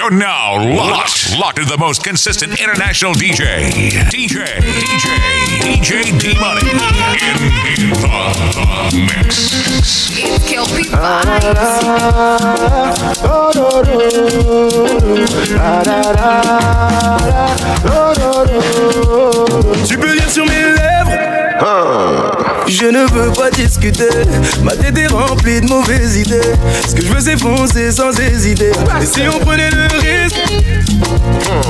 You're now locked, locked to the most consistent international DJ, DJ, DJ, DJ D Money. In, in the, the mix. Tu peux lire sur mes lèvres Je ne veux pas discuter. Ma tête est remplie de mauvaises idées. Ce que je veux c'est foncer sans hésiter. Et si on prenait le risque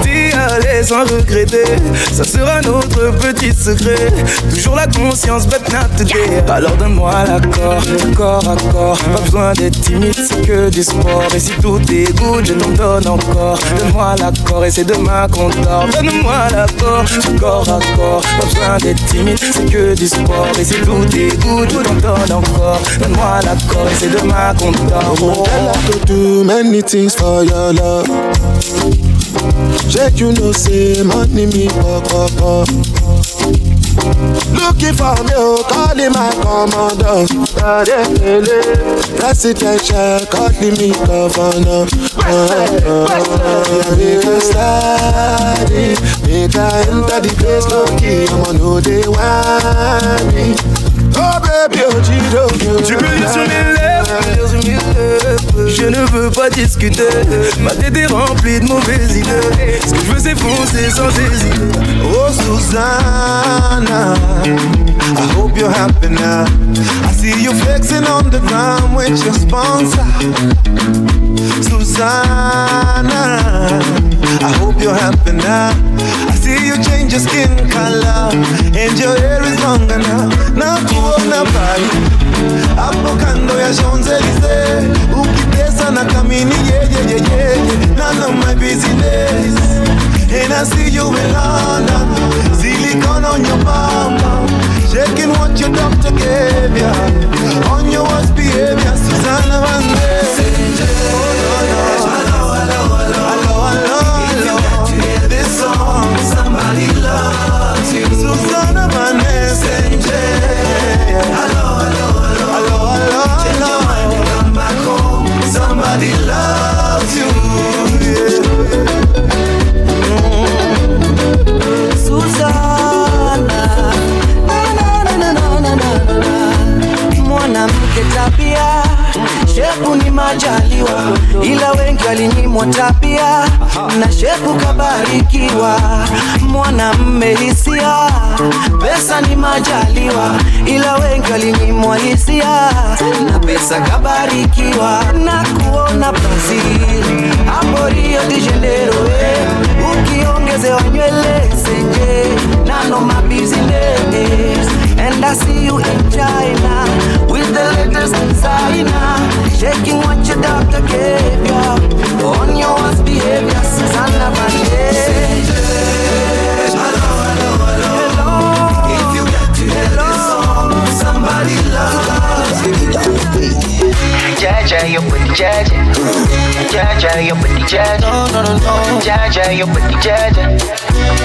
D'y aller sans regretter Ça sera notre petit secret. Toujours la conscience but not today Alors donne-moi l'accord, corps à corps. Pas besoin d'être timide, c'est que du sport. Et si tout est good, je t'en donne encore. Donne-moi l'accord et c'est demain qu'on dort. Donne-moi l'accord, corps à corps. Pas besoin d'être timide, c'est que du sport Et si tout je t'en donne encore Donne-moi et c'est demain qu'on dort I could do many things for your love. Check you know say money me pop pop pop. Looking for me, oh, calling my commander. Presidential, calling me governor. Uh, uh, make a study, make I enter the place low key. I'ma know they want me. Oh baby, oh Giro, Tu peux lire sur mes lèvres. Je ne veux pas discuter. Ma tête est remplie de mauvaises idées. Ce que je veux c'est foncer sans hésiter. Oh Susanna, I hope you're happy now. I see you flexing on the ground with your sponsor. Susanna, no. Jaja, your booty jaja.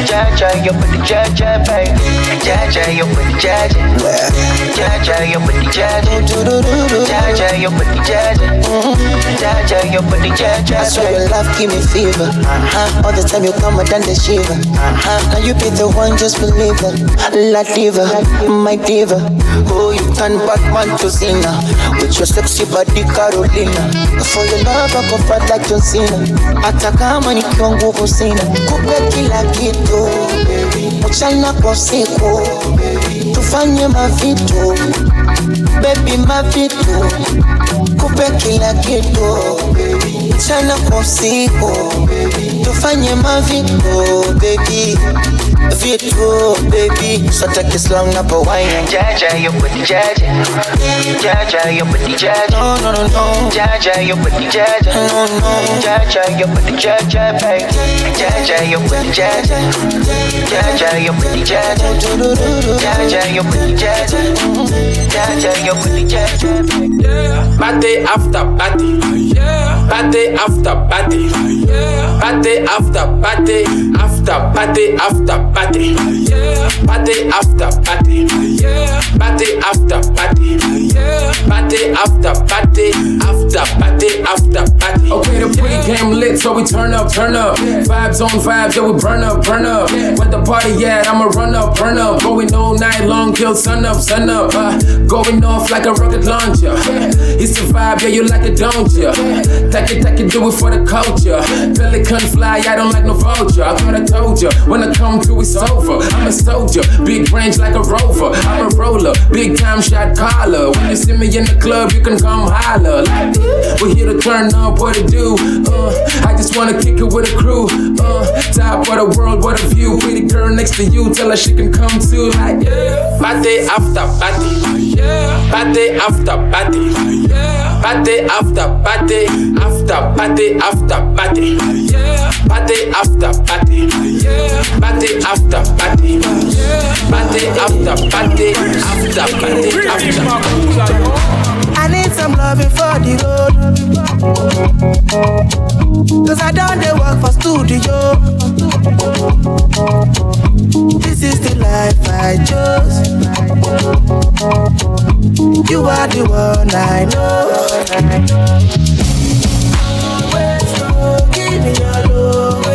Jaja, your booty jaja, baby. Jaja, your booty jaja. Jaja, your booty jaja. Jaja, your booty jaja. Jaja, your booty jaja. I swear your love give me fever. Uh-huh. All the time you come, done the shiver. Uh-huh. Now you be the one, just believe it. La diva, my diva. Oh, you turn Batman to Cena with your sexy body Carolina. For your love, I go fight like John Cena. Hata kama nikiwa nguvu sina, kupe kila kitu mchana kwa usiku, tufanye mavitu baby, mavitu. Kupe kila kitu mchana kwa usiku, tufanye mavitu baby vitu baby, sota kislang na pawaina Jaja, your booty jaja. Jaja, your booty jaja. no no no no Jaja, your booty jaja. no no Jaja, your booty jaja, baby. Jaja, your booty jaja. Jaja, your booty jaja. Jaja, your booty jaja. Jaja, your booty jaja. Party after party. Yeah. Party after party. Yeah. Party after party. After party after party. Yeah. Party after party. Yeah. Party after party. Yeah. Party after party. After party after party. Okay, the pre-game lit, so we turn up, turn up. Vibes on vibes, yeah, we burn up, burn up. Where the party at? I'ma run up, burn up. Going all night long, till sun up, sun up. Uh, going off like a rocket launcher. It's a vibe, yeah, you like it, don't ya? Take it, take it, do it for the culture. Pelican fly, I don't like no vulture. I thought I told ya, when I come through, it's over. I'm a soldier, big range like a rover. I'm a roller, big time shot caller. When you see me in the club, you can come holler. Like, we're here to turn up, what to do. Uh, I just wanna kick it with a crew. Uh, top of the world, what a view. Pretty girl next to you, tell her she can come too. Like, yeah. Party after party. Yeah. Party after party. Yeah. Party after party. After party after party. Yeah. Party after party. Yeah. Party after party. Party after party. After party after. I need some loving for the road. Cause I don't they work for studio. This is the life I chose. You are the one I know. Give me your lowest.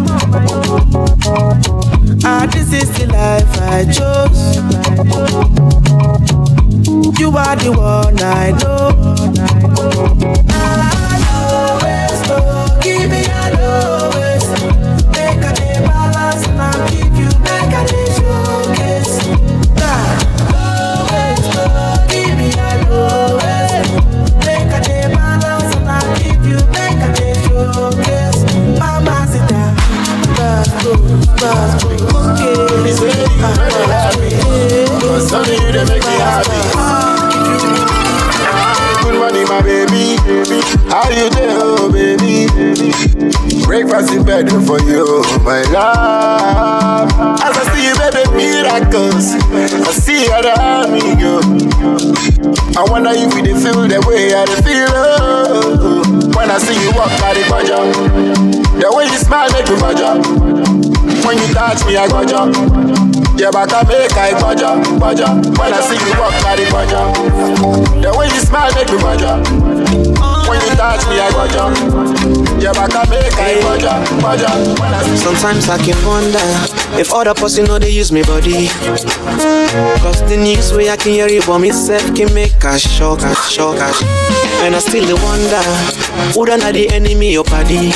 Ah, this is the life I chose. You are the one I but make I baja, baja. When I see you walk by the baja, the way you smile make me baja. When you touch me, I got you. Yeah, but I make I I see Sometimes I can wonder if other person know they use me body. Cause the news way I can hear it, but myself can make a shock, a shock, a shock. And I still wonder who done the enemy or party.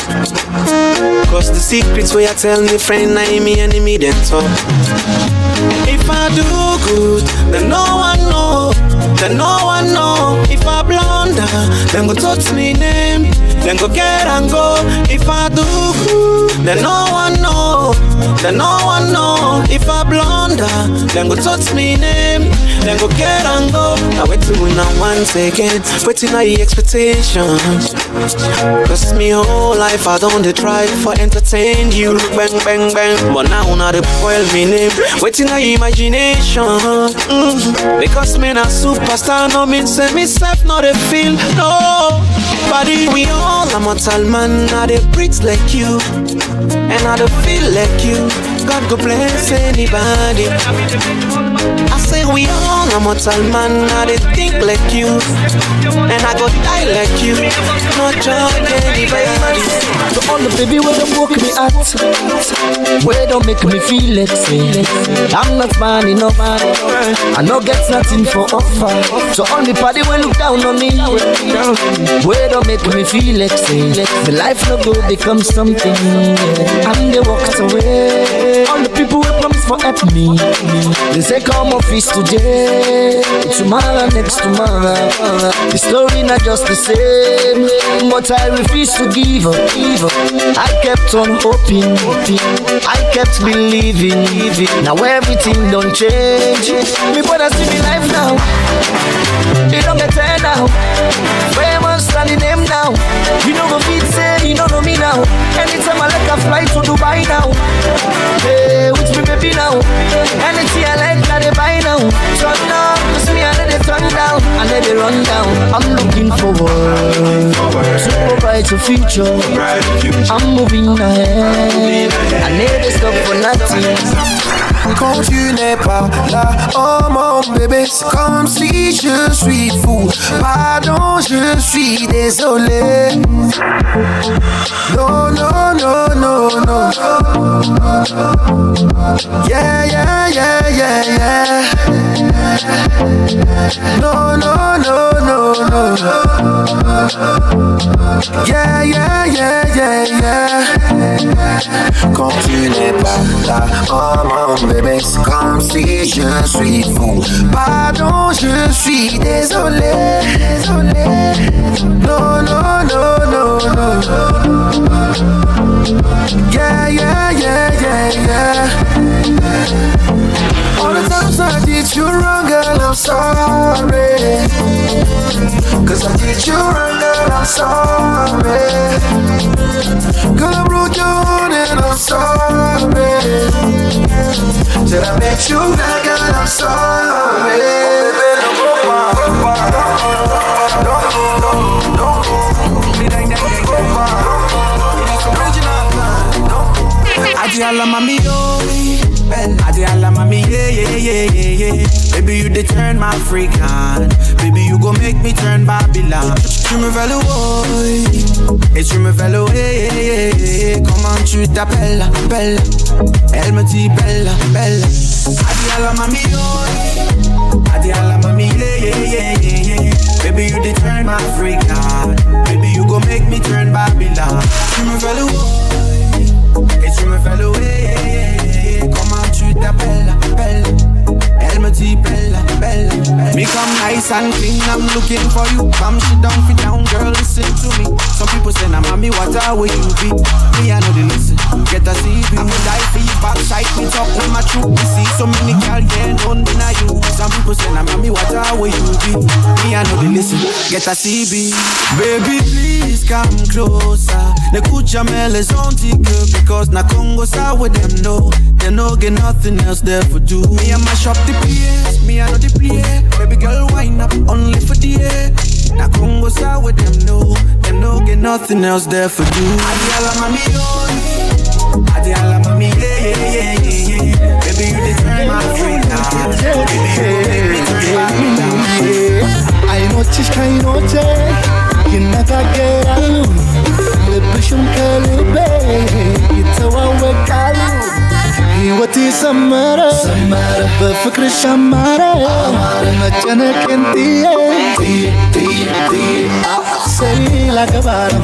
Cause the secrets way I tell me friend, I me enemy then talk. If I do good, then no one know. Then no one know. If I blunder, then go touch me name. Then go get and go. If I do good, then no one know. Then no one know. If I then go touch me name. Then go get and go. Now wait till we now once again. Waiting on the expectations. Cause me whole life I don't try for entertain you. Bang bang bang. But now now they spoil me name. Waiting on imagination. Mhm. Because me a superstar no mean say me self not a feel no. Body we all a mortal man. I dey breathe like you. And I don't feel like you. God go bless anybody. I say we all I'm a mortal man. I dey think like you. And I go die like you. Not judge anybody. To All the baby where don't broke me at. Where don't make me feel it. I'm not man enough. I no get nothing for offer. So only party when look down on me. Where don't make me feel it. The life no go become something. yeah. And they walked away. All the people for help me. They say come office today. Tomorrow next tomorrow. The story not just the same. But I refuse to give up. I kept on hoping. I kept believing. Now everything don't change. Me brother see me life now. It don't get better now. Famous and the name now. You know go fit say now. Anytime I like a fly to Dubai now. Hey, with me baby now. Anything I like they buy now. Turn down, cause me I let it turn down. And let it run down. I'm looking forward to a brighter future. I'm moving ahead. I never stop for nothing. Quand tu n'es pas là, oh mon bébé, c'est comme si je suis fou. Pardon, je suis désolé. Non, non, non, non, non. Yeah, yeah, yeah, yeah, yeah. Non, non, non, non, non. Yeah, yeah, yeah, yeah, yeah. Quand tu n'es pas là, oh mon bébé, c'est comme si je suis fou. Pardon, je suis désolé. Désolé. Non, non, non, non, non. Yeah, yeah, yeah, yeah, yeah. The times I did you wrong, girl, I'm sorry. Cause I did you wrong, girl, I'm sorry. Girl, I broke your heart and I'm sorry. Did I make you mad, girl, I'm sorry. Adi alla mami oh, Adi alla mami yeah yeah yeah yeah yeah. Baby you dey turn my freak on. Baby you go make me turn Babylon. Tu me veux le boy, et tu me veux le. Comment tu t'appelles, belle? Elle me dit belle, belle. Adi alla mami oh, Adi alla mami yeah yeah yeah yeah yeah. Baby you dey turn my freak on. Baby you go make me turn Babylon. Tu me veux le boy. Et tu me fais louer T'appelles, belle Elle me dit belle, belle, belle Me come nice and clean, I'm looking for you. Come sit down, fit down, girl, listen to me. Some people say, nah, mommy, what are you be? Me, I know they listen, get a CV I'm a die for you, backside, me talk with my truth. We see so many girls, yeah, don't deny you. Some people say, nah, mommy, what are you be? Me, I know they listen, get a CB Baby, please come closer. Nekuja mele zonti girl Because na Congo side with them know. They no get nothing else there for do. Me and mash up the place. Me I know the play Baby girl wind up only for the air. Na Congo side with them know. They no get nothing else there for do. Adi ala mami oh Adi ala mami yeah yeah yeah yeah yeah Baby you dey turn my freak now Baby you go make me turn my አይኖችሽ ከአይኖቼ ይነጋገራሉ ልብሽም ከልቤ ይተዋወቃሉ ሕይወቴ ሰመረ በፍቅርሽ አማረ መጨነቄን ጥዬ Say like a bottom,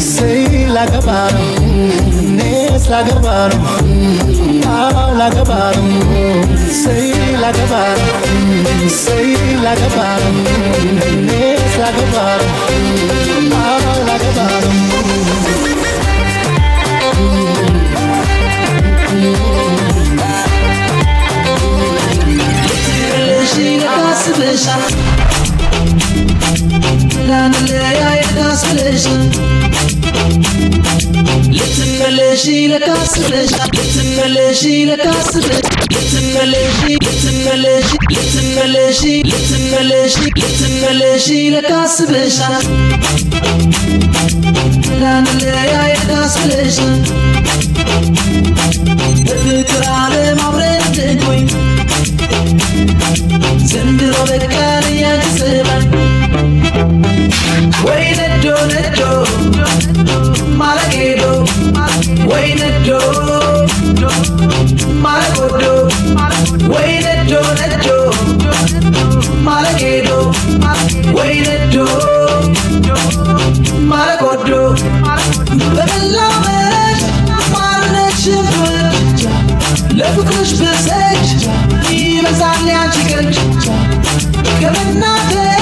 say like a bottom, dance like a bottom, out like a bottom, say like a bottom, say like a bottom, dance like a bottom, out like a bottom. She got a special. ካስበሻል ላንለያየ ካስበሻል ልትመለሺ ለካስበሻል ልትመለሺ ለካስበሻል ልትመለሺ ልትመለሺ ልትመለሺ ልትመለሺ ልትመለሺ ለካስበሻል ላንለያየ ካስበሻል በፍቅር ዓለም አብረን እንድንቆይ ዘንድሮ በቃል እያግዘባል Waynedo, nedo, malagedo, waynedo, malagodo, waynedo, nedo, malagedo, waynedo, malagodo. Let me love it, marnation bulja, love kush bezet, ibas alian chicken, kemen na te.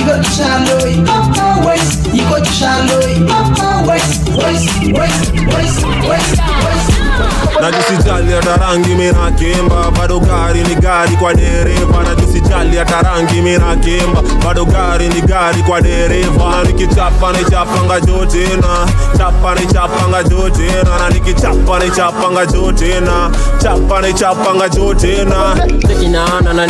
you got to shine, Louis. You got to shine, Louis. Waist, waist, waist, waist, waist. Najisijali hata rangi mina kimba bado gari ni gari kwa dereva. Najisijali hata rangi mina bado gari ni gari kwa dereva. Nikichapa nichapanga jotena chapa nichapanga jotena na nikichapa nichapanga jotena chapa nichapanga jotena tekinana na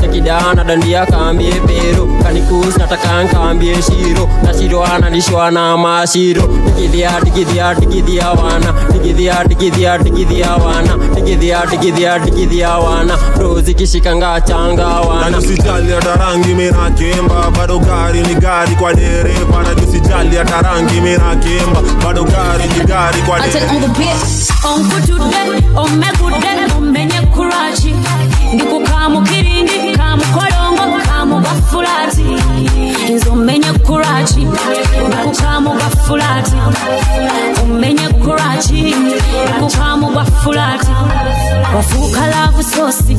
tekidana dandia kambie pero. Kanikus nataka shiro. Na shiro na mashiro. Tikidhia tikidhia tikidhia wana tikidhia tikidhia tikidhia wana. Tikidhia tikidhia tikidhia wana. Rozi kishikanga changa wana. Najisijali hata rangi mina kimba bado gari ni gari kwa dereva. Najisijali hata rangi mina kimba bado gari ni gari kwa dereva. onkutudde omegudde omenye kurachi ndikukamukirindi kamukolongo kamugafulati nze omenye kuraki kukamu gwa fulaati. Omenye kuraki kukamu gwa fulaati. Wafuuka laavu sosi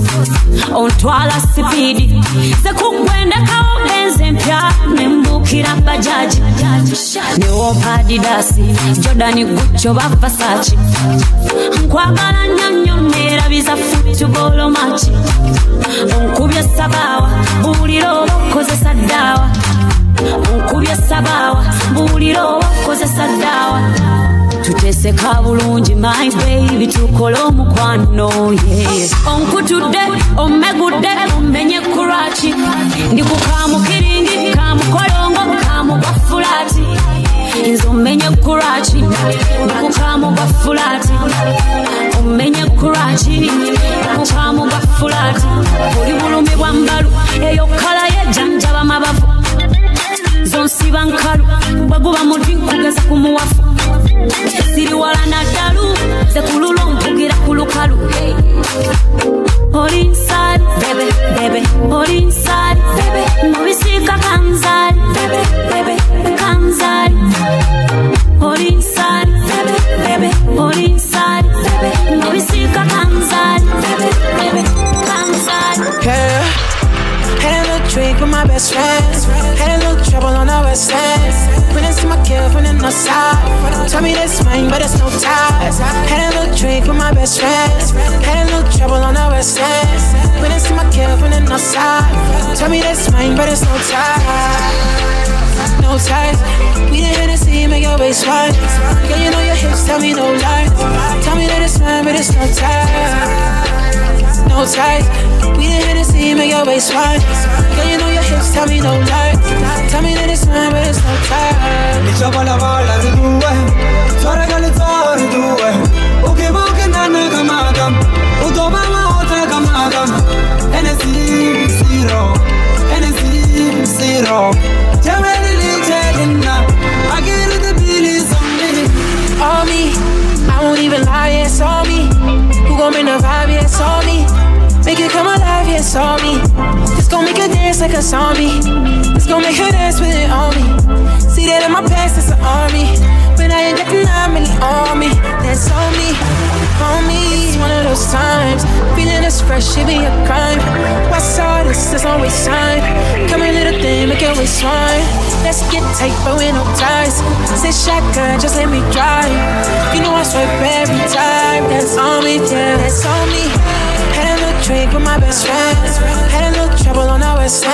ontwala sipiidi. Ze kugwendekawo genze mpya nembukira bajaji newopadidasi jordani gucyo bavasaki nkwagala nnyo nnyo neerabiza futubolo maki onkubye sabawa buulira oba okozesa ddaawa. Onkubye sabaawa buulira oba okozesa ddaawa. Tuteseka bulungi my baby tukole omukwano onkutudde omegudde omenye kuraki ndikukamukirindi kamukolongo kamugafulati nze omenye kuraki ndikukamugafulati omenye kuraki ndikukamugafulati oli bulumi bwa mbalu eyo kala yejanjaba mabavu zonsiba nkalu bweguba muti nkugeza ku muwafu. Siri wala naddalu zekulula ompugira ku lukalu. Mubisiika kanzali bebe best friends. Had a little trouble on the west end. Went into my kill from the north side. Told me this mine, but it's no ties. No ties. We didn't hit see make your waist wide. Girl, you know your hips tell me no lies. Tell me that it's mine, but it's no ties no ties. We didn't hit see make your waist wide. Girl, you know your hips tell me no lie. Tell me that it's mine, but it's no ties. Nichabala bala ruduwe, eh. chora gali chora ruduwe. Uke eh. buke nana kamagam, utoba ma otra kamagam. Hennessy zero, zero. I get it the me. Me, I won't even lie, it's all me. Who gon' bring the vibe, it's all me. Make it come alive, it's all me. This gon' make her dance like a zombie. This gon' make her dance with it on me. See that in my past, it's an army. When the nine on me, that's on me, on me. It's one of those times, feeling this fresh, should be a crime. What's all this? There's waste time. Come here, little thing, make your waist wine. Let's get tight, but with no ties. Say shotgun, just let me drive. You know I swipe every time. That's on me, yeah, that's on me. Had a little drink with my best friends. Had a little trouble on our west.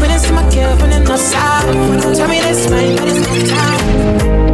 Went into my kill from the north side. Tell me this man, but it's no time.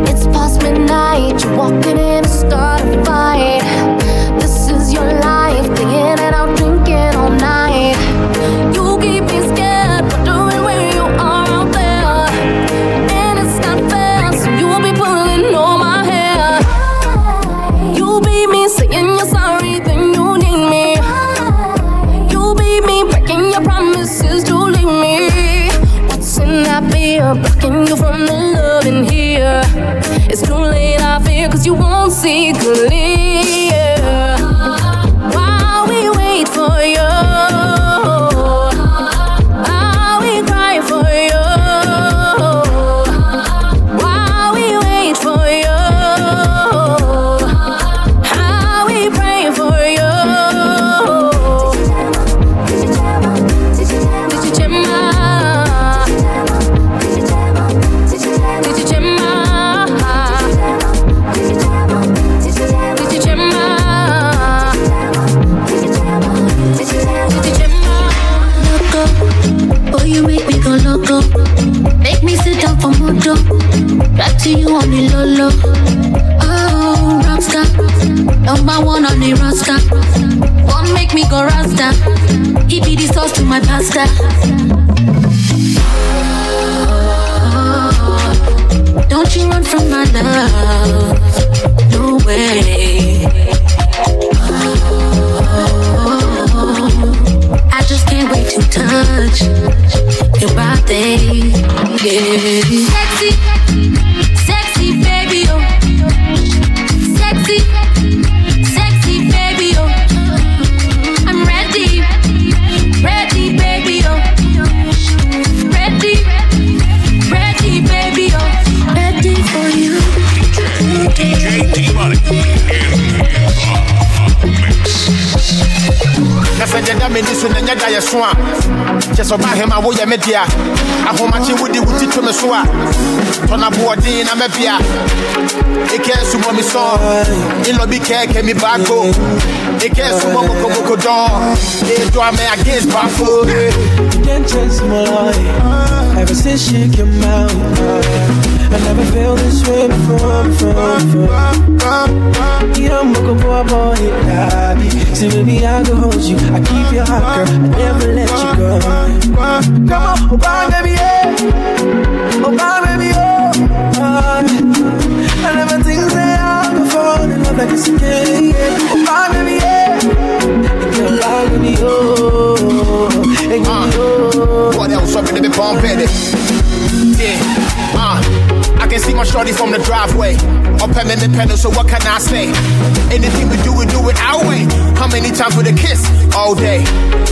So na nyɛ da yɛ so a kyɛ sɛ ɔbahema woyɛ me dea ahomakye wode wo ti me so a tɔnaboɔden na mɛbea ɛkɛ sumɔ me sɔn ilɔ bi kɛɛkɛ mi baako ɛkɛ sumɔ mokomoko dɔn ɛdɔ amɛ against life. Ever since she came out I never felt this way before, before, before. Yeah, I'm looking for a boy, daddy See, baby, I can hold you. I keep your heart, girl. I never let you go. Come on, oh, bye, baby, yeah. Oh, bye, baby, oh Ah, I never think that I could fall in love like this again yeah. Oh, bye, baby, yeah. Girl, with me, oh Hey, me, oh What else up in the bomb petty? I can see my shorty from the driveway. Up at me pedal, so what can I say? Anything we do, we do it our way. How many times with a kiss? All day.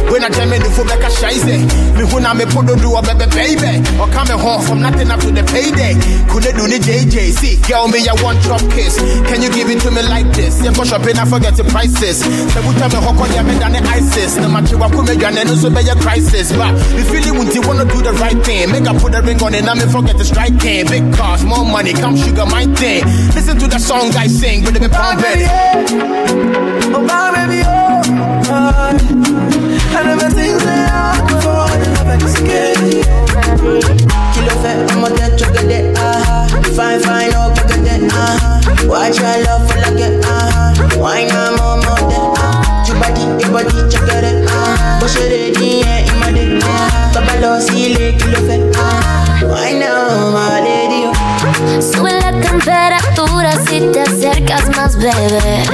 When I jam in the foot like a shize. Me when I me put do a baby baby. Or coming home from nothing up to the payday. Could they do the JJ? See, girl, me a one drop kiss. Can you give it to me like this? Yeah, go shopping, I forget the prices. So we tell me how come you than the ISIS. No matter what come you and so be a crisis. But the feeling when you wanna do the right thing. Make I put a ring on it, and me forget the striking. Big cars, more money, come sugar my thing. Listen to the song I sing, but pump it. Oh, my baby, oh, oh. I never think that I could fall in love like this again. Kilo fait, I'm a dead chocolate, ah Fine, fine, oh, chocolate, ah Watch your love full of it, ah Wine, I'm on my dead, ah Your body, your body, it, ah Push it, yeah, in my dick, ah Tabalo, see, kilo fait, ah Wine, now, my lady, oh Sube la temperatura si te acercas más, bebé.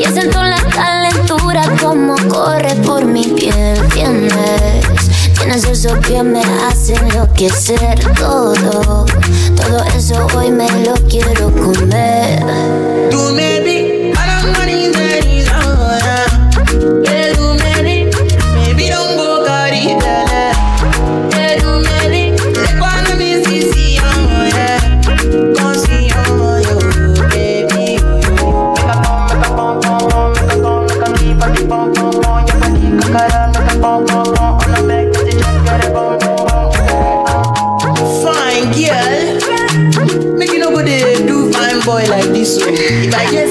Ya siento la calentura como corre por mi piel, ¿entiendes? Tienes eso que me hace enloquecer todo. Todo eso hoy me lo quiero comer. Tú me o.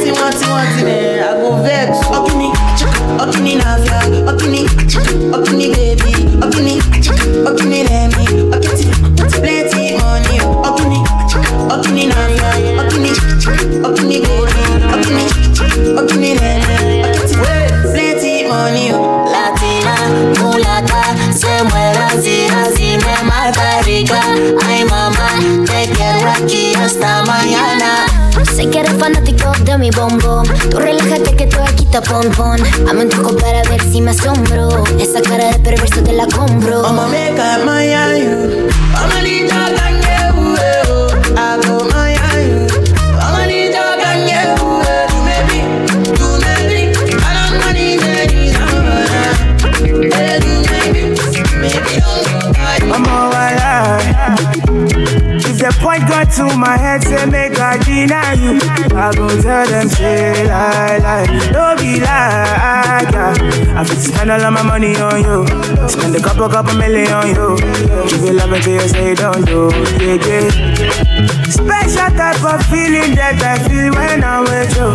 Tú relájate que tú aquí te pon pon. Dame un truco para ver si me asombro. Esa cara de perverso te la compro. Maya you. Pull my head, say make I deny you. I go tell them, say lie, lie. Don't be like, yeah. I fit spend all of my money on you. Spend a couple, couple million on you. Give you love until you say don't do, yeah, yeah. Special type of feeling that I feel when I'm with you.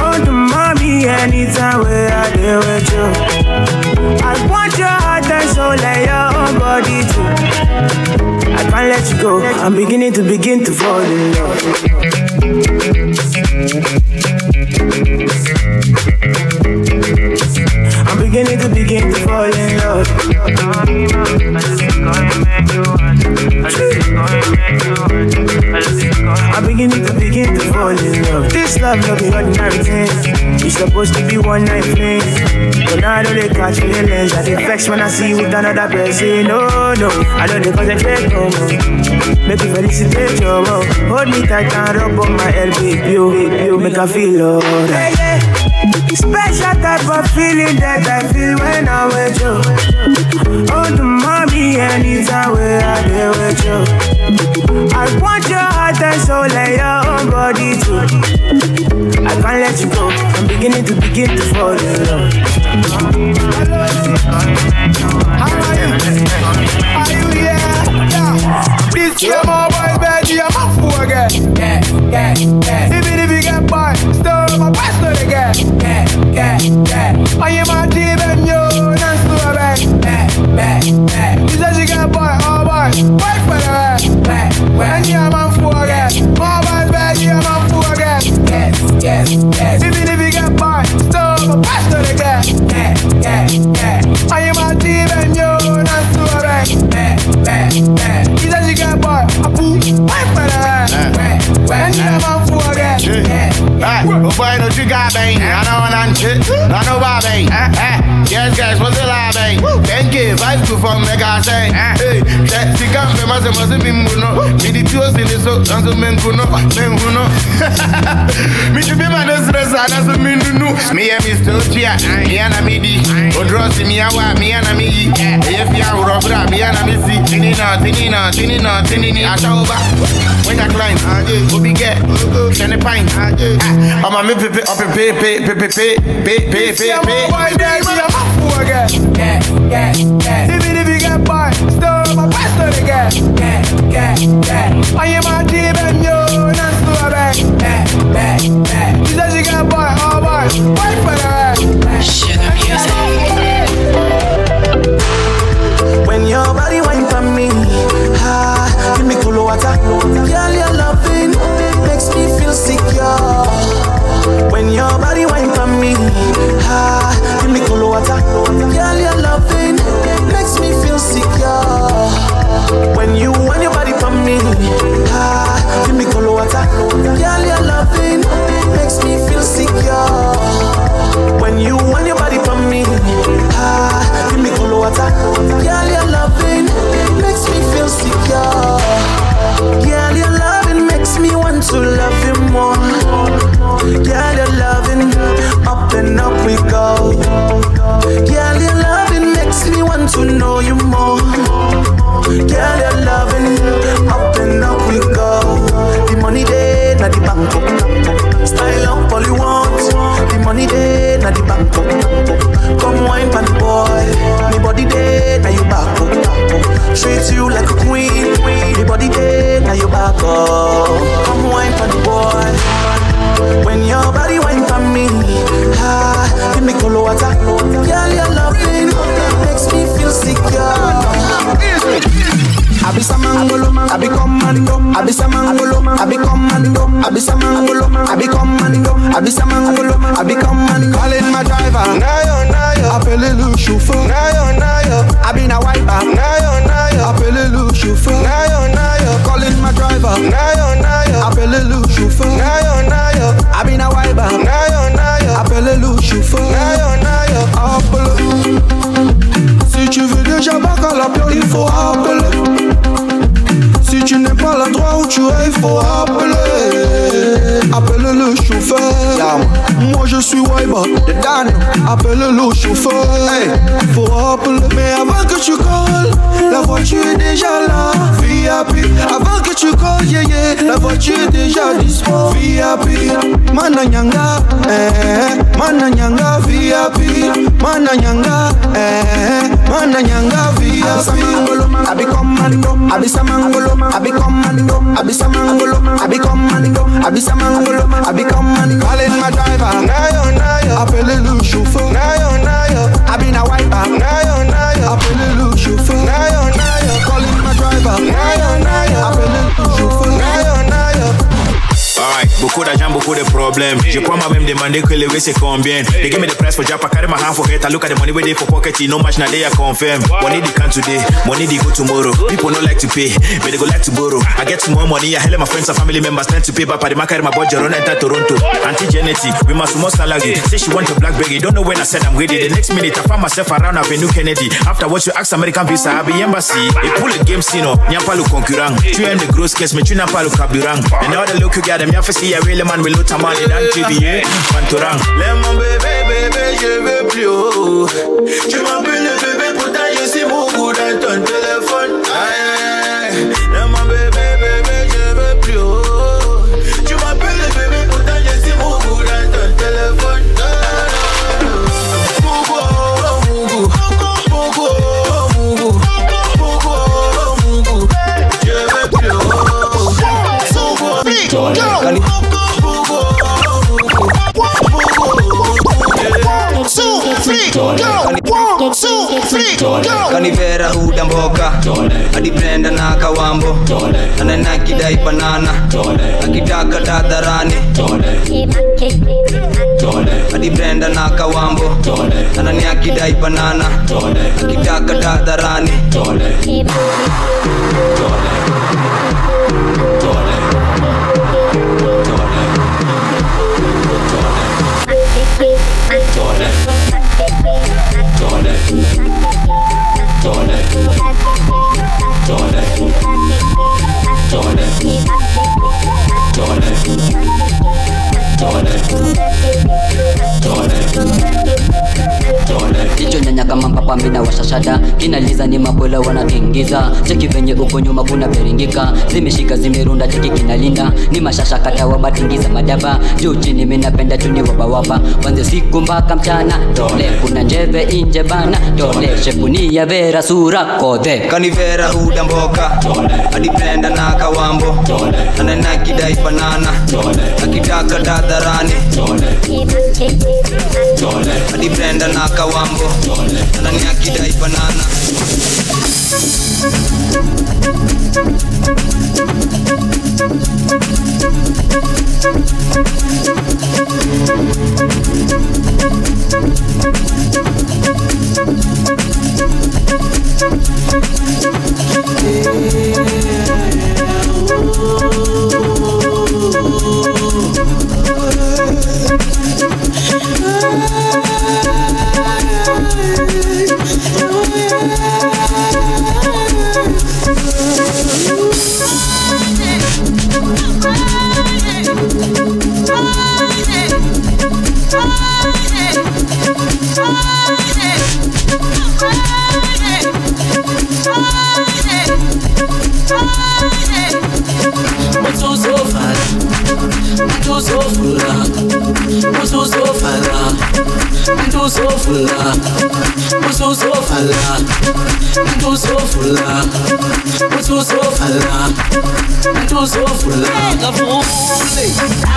Oh, the mommy, anytime where I deal with you. I want your heart and soul and your own body too. I can't let you go. I'm beginning to begin to fall in love. I'm beginning to begin to fall in love. I'm beginning to begin to fall in love. This love no be ordinary thing. It's supposed to be one night thing. But now I don't they catch feelings. I dey vex when I see with another person. No, no, I don't dey concentrate no more. Make you felicitate your love. Hold me tight and rub on my head, baby. You, you make I feel alright. Special type of feeling that I feel when I'm with you. Oh, the mommy, anytime where I deal with you. I want your heart and soul and your own body too. I can't let you go. I'm beginning to begin to fall in love. Are you here? Yeah. This year, my boy, baby, I'm a fool again. Yeah, yeah, yeah. He said she got boy, a boo, wife for the And she have a fool again. Right, but boy, no, she got bang. I know what I'm shit. I know about bang. Yes, guys, what's the lie bang? Eh? Thank you, vibe to from mega say. Hey, that she come from us, must be muno. Me the two in the so, and so men men kuno. Me to be my stress, and as a min no. Me and me still chia, me and a midi. O dross me a wa, me and a me. If you are robra, me and a me see. Tinina, tinina, tinina, tinini, I shall over. When I climb, get, send a pint. Ah, I'm a me pepe, up a pay, pay, pay, pay, pay, pay, pay, pay, Yeah, pay. my boy, baby, I'm a I got. Yeah. If you get by, still my best of the gas. I am my team and you're not so bad. Me, there, na the bank up. Come wine pan the boy. Me body there, na you back up. Treat you like a queen. Me body there, na you back up. Come wine pan the boy. When your body wine for me, ah, give me cool water. Girl, your loving makes me feel secure. I be samangolo, I be commando, I be samangolo, I be commando, I be samangolo, I be commando, I be samangolo, I be commando. Calling my driver, nayo, nayo. Appelez le chauffeur, nayo, nayo. I been a wiper, nayo, nayo. Appelez le chauffeur, nayo, nayo. Calling my driver, nayo, nayo. Appelez le chauffeur, nayo, nayo. I been a wiper, nayo, nayo. Appelez le chauffeur, nayo, nayo. Appelez. Si tu veux déjà bac à la pierre, il faut appeler. Si tu n'es pas l'endroit où tu es, il faut appeler. Appelle le chauffeur. Moi je suis the dano. Appelle le chauffeur. Hey, faut appeler. Mais avant que tu colles, la voiture est déjà là. VIP. Avant que tu colles, yeah, yeah, la voiture est déjà dispo. VIP. Mananyanga, eh, mananyanga VIP. Mananyanga, eh, mananyanga VIP. I be commando, I be samangolo, I be commando, I be samangolo, I be commando, I be samangolo, I be commando. Calling my driver, nayo nayo, appelle le chauffeur, nayo nayo, I be na wiper, nayo nayo, beaucoup de problèmes. Je crois moi-même demander que le c'est combien. They give me the price for Japa, carry my hand for head. I look at the money where they for pocket, no match now they are confirm. Money they can today, money they go tomorrow. People don't like to pay, but they go like to borrow. I get more money, I hell my friends and family members tend to pay, but the market my budget run enter Toronto. Auntie Genetti, we must more salary. Say she want a blackberry, don't know when I said I'm ready. The next minute I find myself around Avenue Kennedy. After what you ask American visa, I be embassy. They pull a game scene oh. up, nyapa lu concurrent. Tu aimes the gross case, mais tu n'as pas le. And now the you got them, y'a fait si y'a really man, we loot a man, et dans le Pantorang. Les mon bébé, bébé, je veux plus. Tu m'appelles le bébé, pourtant je suis beaucoup dans ton téléphone. Kanivera huda mboka. Hadi brenda na kawambo. Ananakidai banana. Akitaka tadharani hadi brenda na kawambo. Ananiakidai banana. Akitaka Daughter. Daughter. Daughter. Jicho nyanya kama mpapa mina washashada kinaliza ni mabwela wanatingiza. Cheki venye uko nyuma kuna beringika. Zimeshika zimerunda cheki kinalinda. Ni mashasha kata wabatingiza madaba. Juu chini minapenda chuni wabawaba wanze siku mpaka mchana. Tole. Kuna njeve inje bana. Dole shepuni ya vera sura kodhe kanivera huda mboka. Hadi brenda na kawambo. Ananakidai banana. Akitaka tadharani hadi brenda na kawambo ndani ya kidai banana Yeah, yeah, yeah. Tout sauf là, tout sauf so full of love.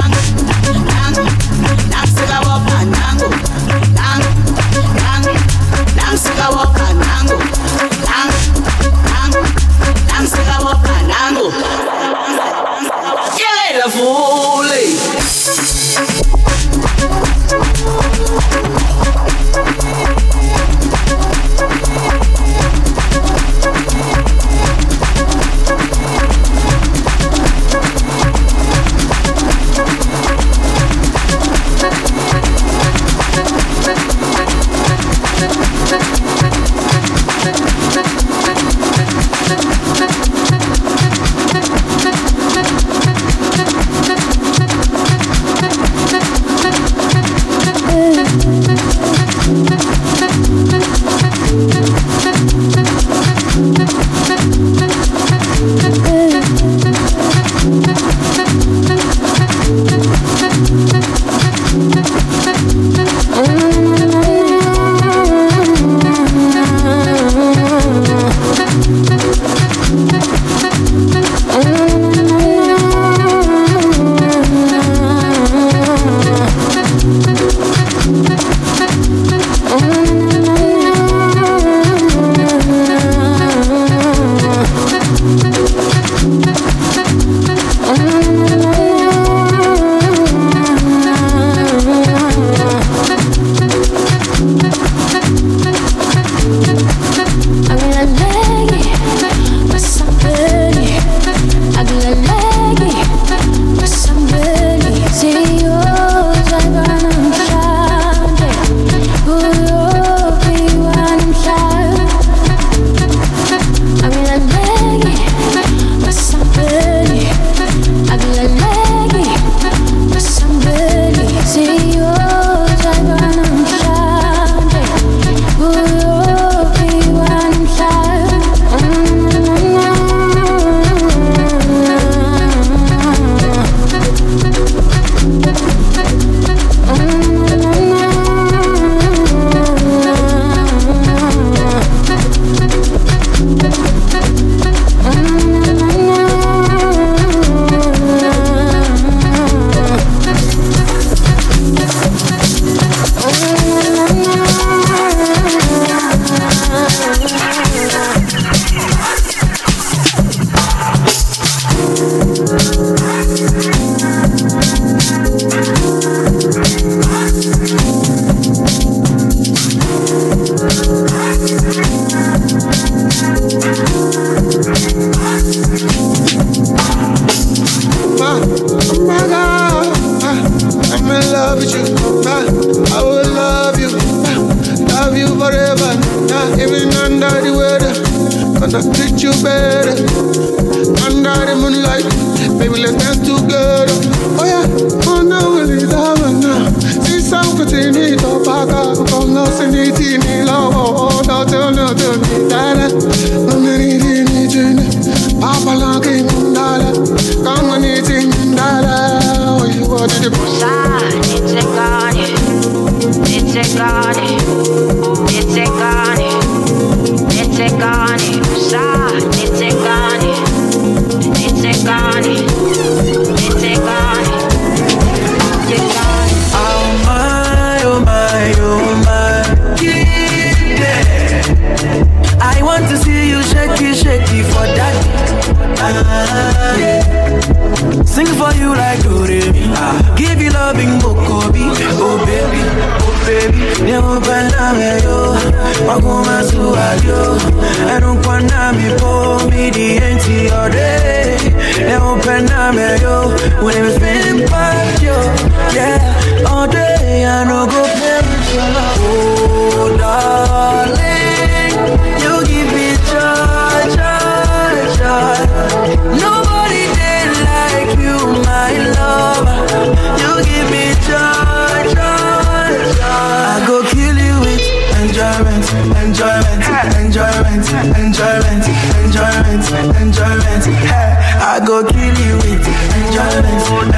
it. Enjoyment,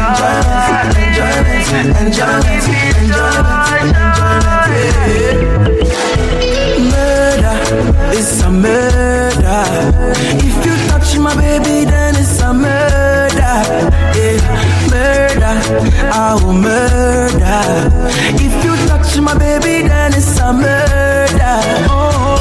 enjoyment, enjoyment, enjoyment, enjoyment, enjoyment. Murder, it's a murder. If you touch my baby, then it's a murder. Yeah, murder, I will murder. If you touch my baby, then it's a murder. Oh.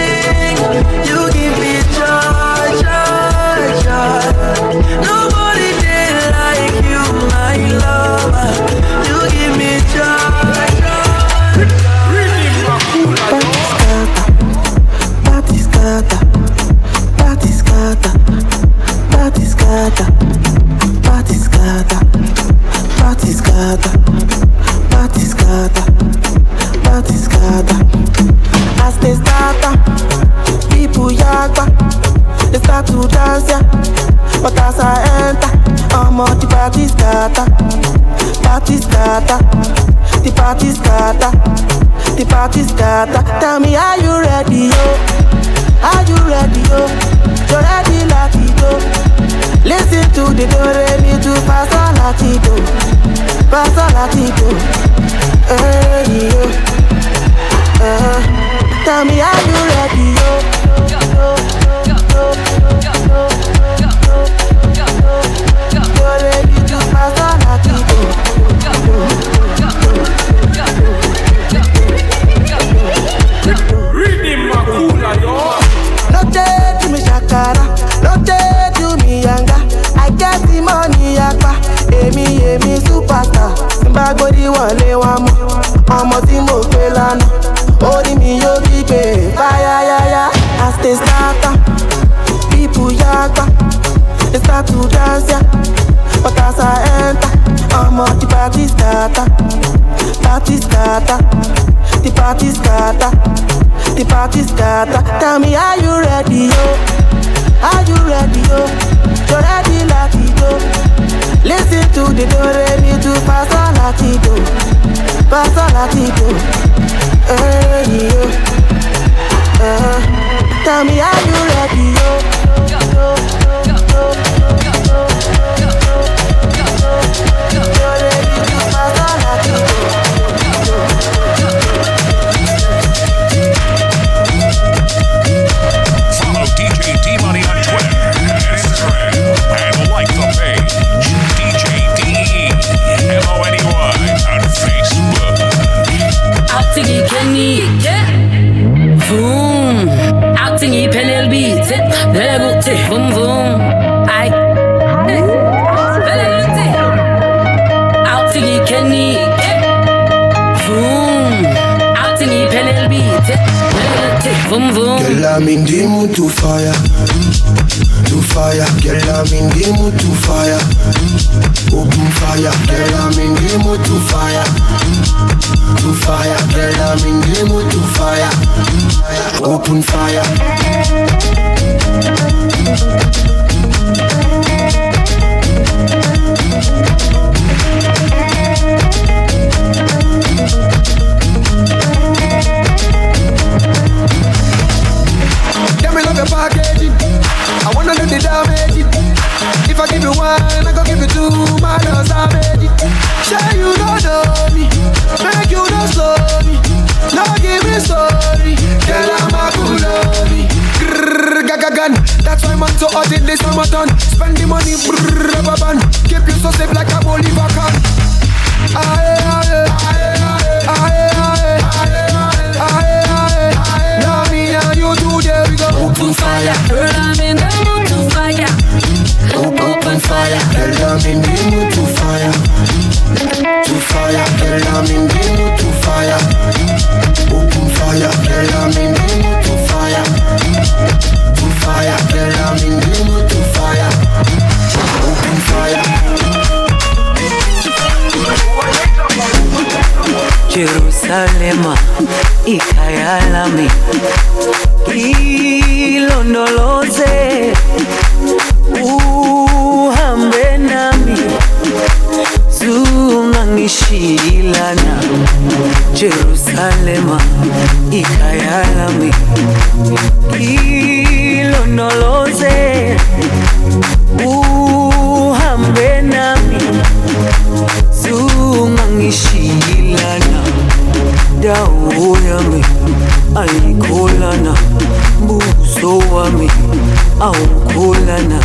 start to dance yeah. But as I enter, I'm on the party scatter, party scatter, the party scatter, the party scatter. Tell me, are you ready, yo? Are you ready, yo? You ready, it, yo? Listen to the do re mi do fa sol la ti do, fa sol la ti. Hey, yo. Uh, tell me, are you ready, yo? Mood to fire, open fire. Girl, I'm in the mood to fire, to fire. Girl, I'm in the mood to fire, open fire. Yeah, me love your packaging. I wanna know the damage. If I give you one, I go give you two. My love savage. Sure you don't know me, make you don't slow me. No give me story, girl I'm a cool. Grrr, gun. That's why man so hot in this summertime. Spend the money, brrr, rubber band. Keep you so safe like a Bolivar can. Aye, aye, aye, aye, aye, aye, aye, aye. Now me and you two, there we go. Open fire fire, girl, I'm in mood to fire, to fire. Girl, I'm in mood to fire, open fire. Girl, I'm in mood to fire, to fire. Girl, I'm in mood to fire, open fire. Jerusalema ikayalami ilondoloze uhambe zungangishilana Jerusalema ikayalami. Ilondoloze uhambe nami. Zungangishilana dawo yami ayikholana buso wami awukholana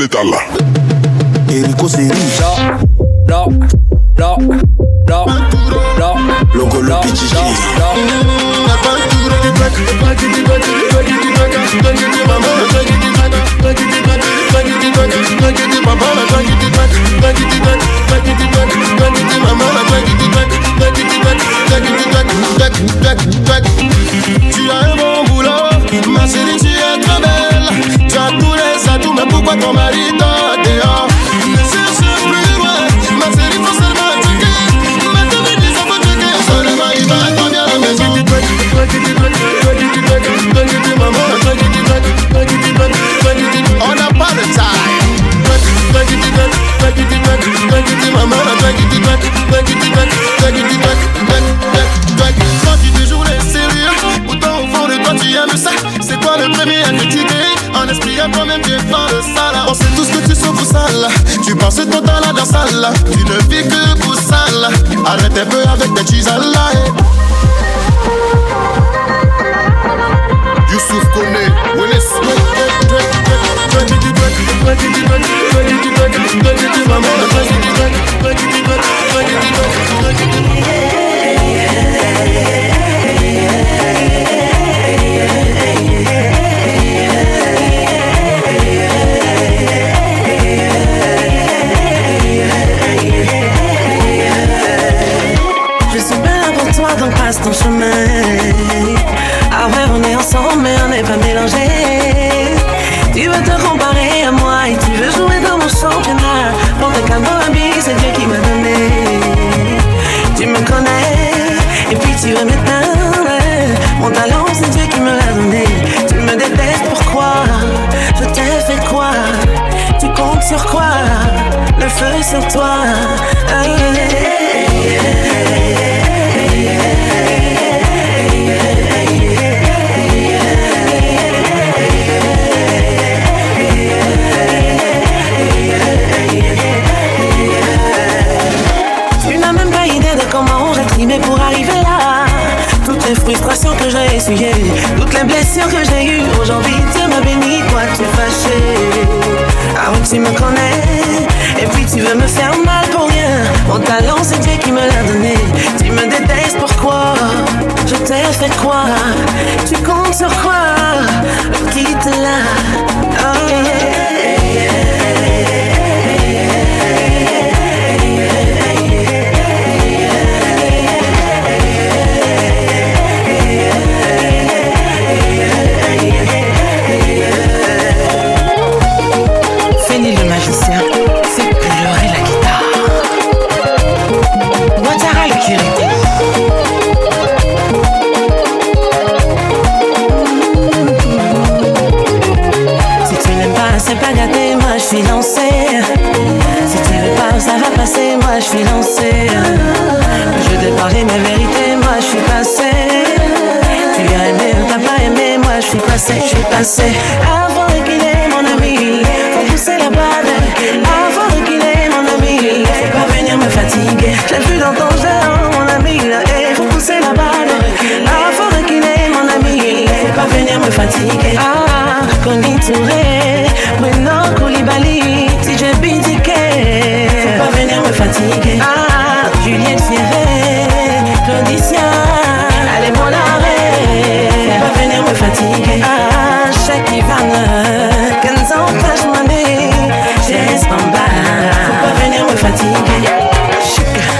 lite alla. suis lancée. Si tu veux pas, ça va passer, moi je suis lancée. Je t'ai mes vérités, moi je suis passé. Tu as aimé ou t'as pas aimé, moi je suis passé, je suis passée. Avant qu'il ait mon ami, faut pousser la balle. Avant qu'il ait mon ami, faut pas venir me fatiguer. J'ai plus dans ton jardin, mon ami, là, et faut pousser la balle. Avant qu'il ait mon ami, faut pas venir me fatiguer. Ah, Koni Touré, Renan Koulibaly, TJ Bidike. Faut pas venir me fatiguer. Ah, Juliette Sierré, allez mon arrêt. Faut pas venir me fatiguer. Ah, Shakivane, Kenzo Tachmane, Jess Bamba. Faut pas venir me fatiguer. Chica.